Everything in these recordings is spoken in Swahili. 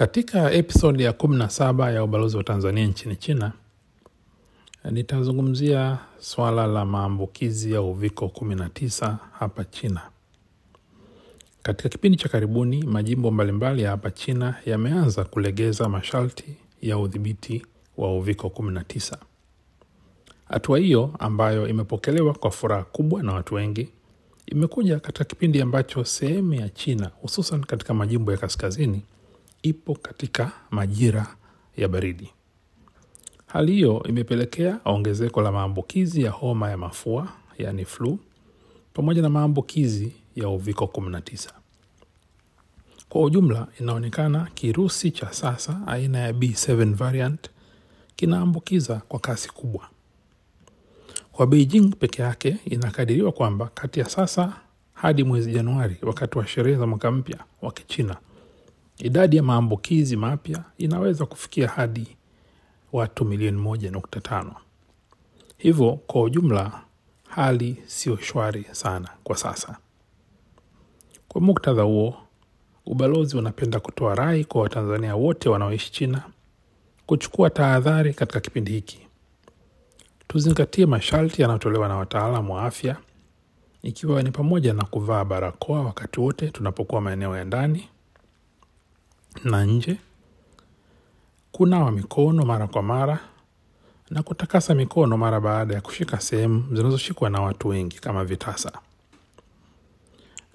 Katika episodi ya kumi na saba ya ubalozi wa Tanzania nchini China nitazungumzia swala la maambukizi ya uviko 19 hapa China. Katika kipindi cha karibuni, majimbo mbalimbali ya hapa China yameanza kulegeza masharti ya udhibiti wa uviko 19. Hatua hiyo ambayo imepokelewa kwa furaha kubwa na watu wengi imekuja katika kipindi ambacho sehemu ya China hususan katika majimbo ya kaskazini ipo katika majira ya baridi. Hali hiyo imepelekea ongezeko la maambukizi ya homa ya mafua yaani flu pamoja na maambukizi ya uviko 19. Kwa ujumla, inaonekana kirusi cha sasa aina ya B7 variant kinaambukiza kwa kasi kubwa. Kwa Beijing peke yake, inakadiriwa kwamba kati ya sasa hadi mwezi Januari, wakati wa sherehe za mwaka mpya wa Kichina, idadi ya maambukizi mapya inaweza kufikia hadi watu milioni moja nukta tano. Hivyo kwa ujumla hali sio shwari sana kwa sasa. Kwa muktadha huo, ubalozi unapenda kutoa rai kwa Watanzania wote wanaoishi China kuchukua tahadhari katika kipindi hiki. Tuzingatie masharti yanayotolewa na wataalamu wa afya, ikiwa ni pamoja na kuvaa barakoa wakati wote tunapokuwa maeneo ya ndani na nje, kunawa mikono mara kwa mara na kutakasa mikono mara baada ya kushika sehemu zinazoshikwa na watu wengi kama vitasa,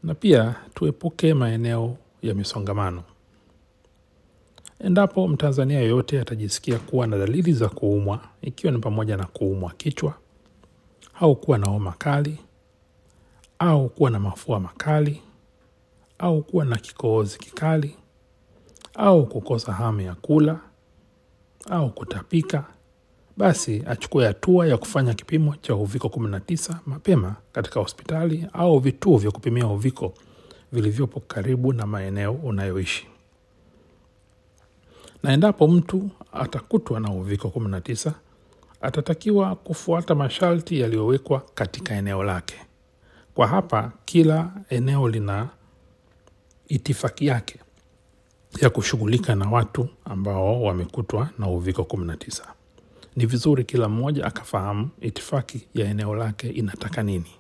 na pia tuepuke maeneo ya misongamano. Endapo Mtanzania yoyote atajisikia kuwa na dalili za kuumwa, ikiwa ni pamoja na kuumwa kichwa au kuwa na homa kali au kuwa na mafua makali au kuwa na kikohozi kikali au kukosa hamu ya kula au kutapika, basi achukue hatua ya kufanya kipimo cha uviko 19 mapema katika hospitali au vituo vya kupimia uviko vilivyopo karibu na maeneo unayoishi. Na endapo mtu atakutwa na uviko 19, atatakiwa kufuata masharti yaliyowekwa katika eneo lake. Kwa hapa, kila eneo lina itifaki yake ya kushughulika na watu ambao wamekutwa na uviko 19. Ni vizuri kila mmoja akafahamu itifaki ya eneo lake inataka nini.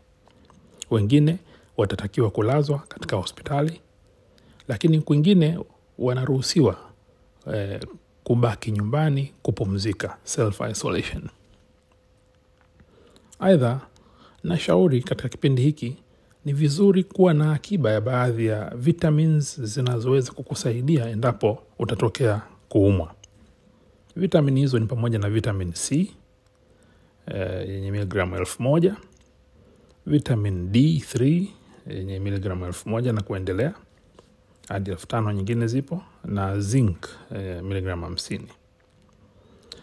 Wengine watatakiwa kulazwa katika hospitali, lakini kwingine wanaruhusiwa eh, kubaki nyumbani kupumzika, self isolation. Aidha, nashauri katika kipindi hiki ni vizuri kuwa na akiba ya baadhi ya vitamins zinazoweza kukusaidia endapo utatokea kuumwa. Vitamini hizo ni pamoja na vitamin C eh, yenye miligramu elfu moja vitamin D3 yenye miligramu elfu moja na kuendelea hadi elfu tano nyingine zipo na zinc eh, miligramu hamsini.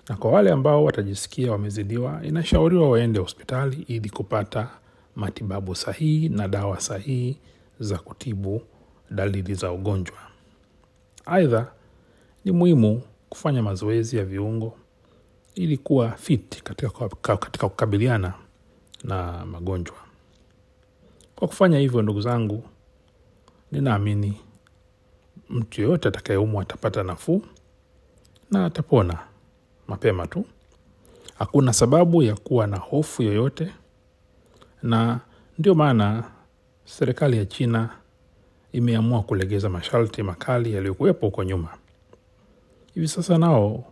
Na kwa wale ambao watajisikia wamezidiwa, inashauriwa waende hospitali ili kupata matibabu sahihi na dawa sahihi za kutibu dalili za ugonjwa. Aidha, ni muhimu kufanya mazoezi ya viungo ili kuwa fit katika, katika kukabiliana na magonjwa. Kwa kufanya hivyo, ndugu zangu, ninaamini mtu yeyote atakayeumwa atapata nafuu na atapona mapema tu. Hakuna sababu ya kuwa na hofu yoyote, na ndio maana serikali ya China imeamua kulegeza masharti makali yaliyokuwepo huko nyuma. Hivi sasa nao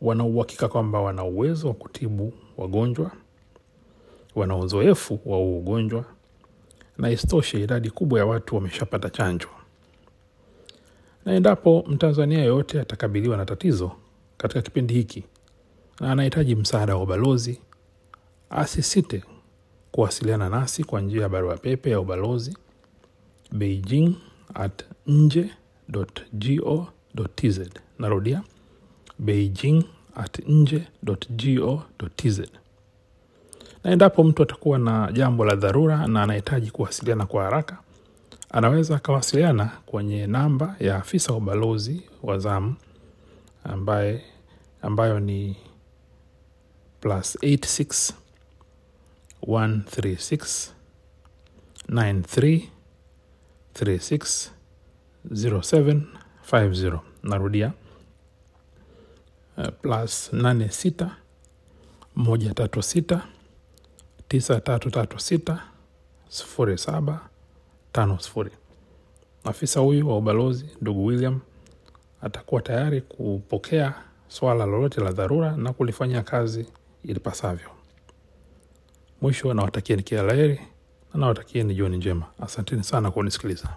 wana uhakika kwamba wana uwezo wa kutibu wagonjwa, wana uzoefu wa huu ugonjwa, na isitoshe idadi kubwa ya watu wameshapata chanjo. Na endapo Mtanzania yoyote atakabiliwa na tatizo katika kipindi hiki na anahitaji msaada wa ubalozi, asisite kuwasiliana nasi kwa njia ya barua pepe ya ubalozi beijing at nje go tz. Narudia, beijing at nje go tz. Na endapo mtu atakuwa na jambo la dharura na anahitaji kuwasiliana kwa haraka, anaweza akawasiliana kwenye namba ya afisa wa ubalozi wa zamu ambaye ambayo ni plus 86 136 93 36 0750 narudia uh, plus nane sita moja tatu sita tisa tatu tatu sita sifuri saba tano sifuri. Afisa huyu wa ubalozi ndugu William atakuwa tayari kupokea swala lolote la dharura na kulifanya kazi ilipasavyo. Mwisho nawatakieni kila la heri na nawatakieni jioni njema. Asanteni sana kwa kunisikiliza.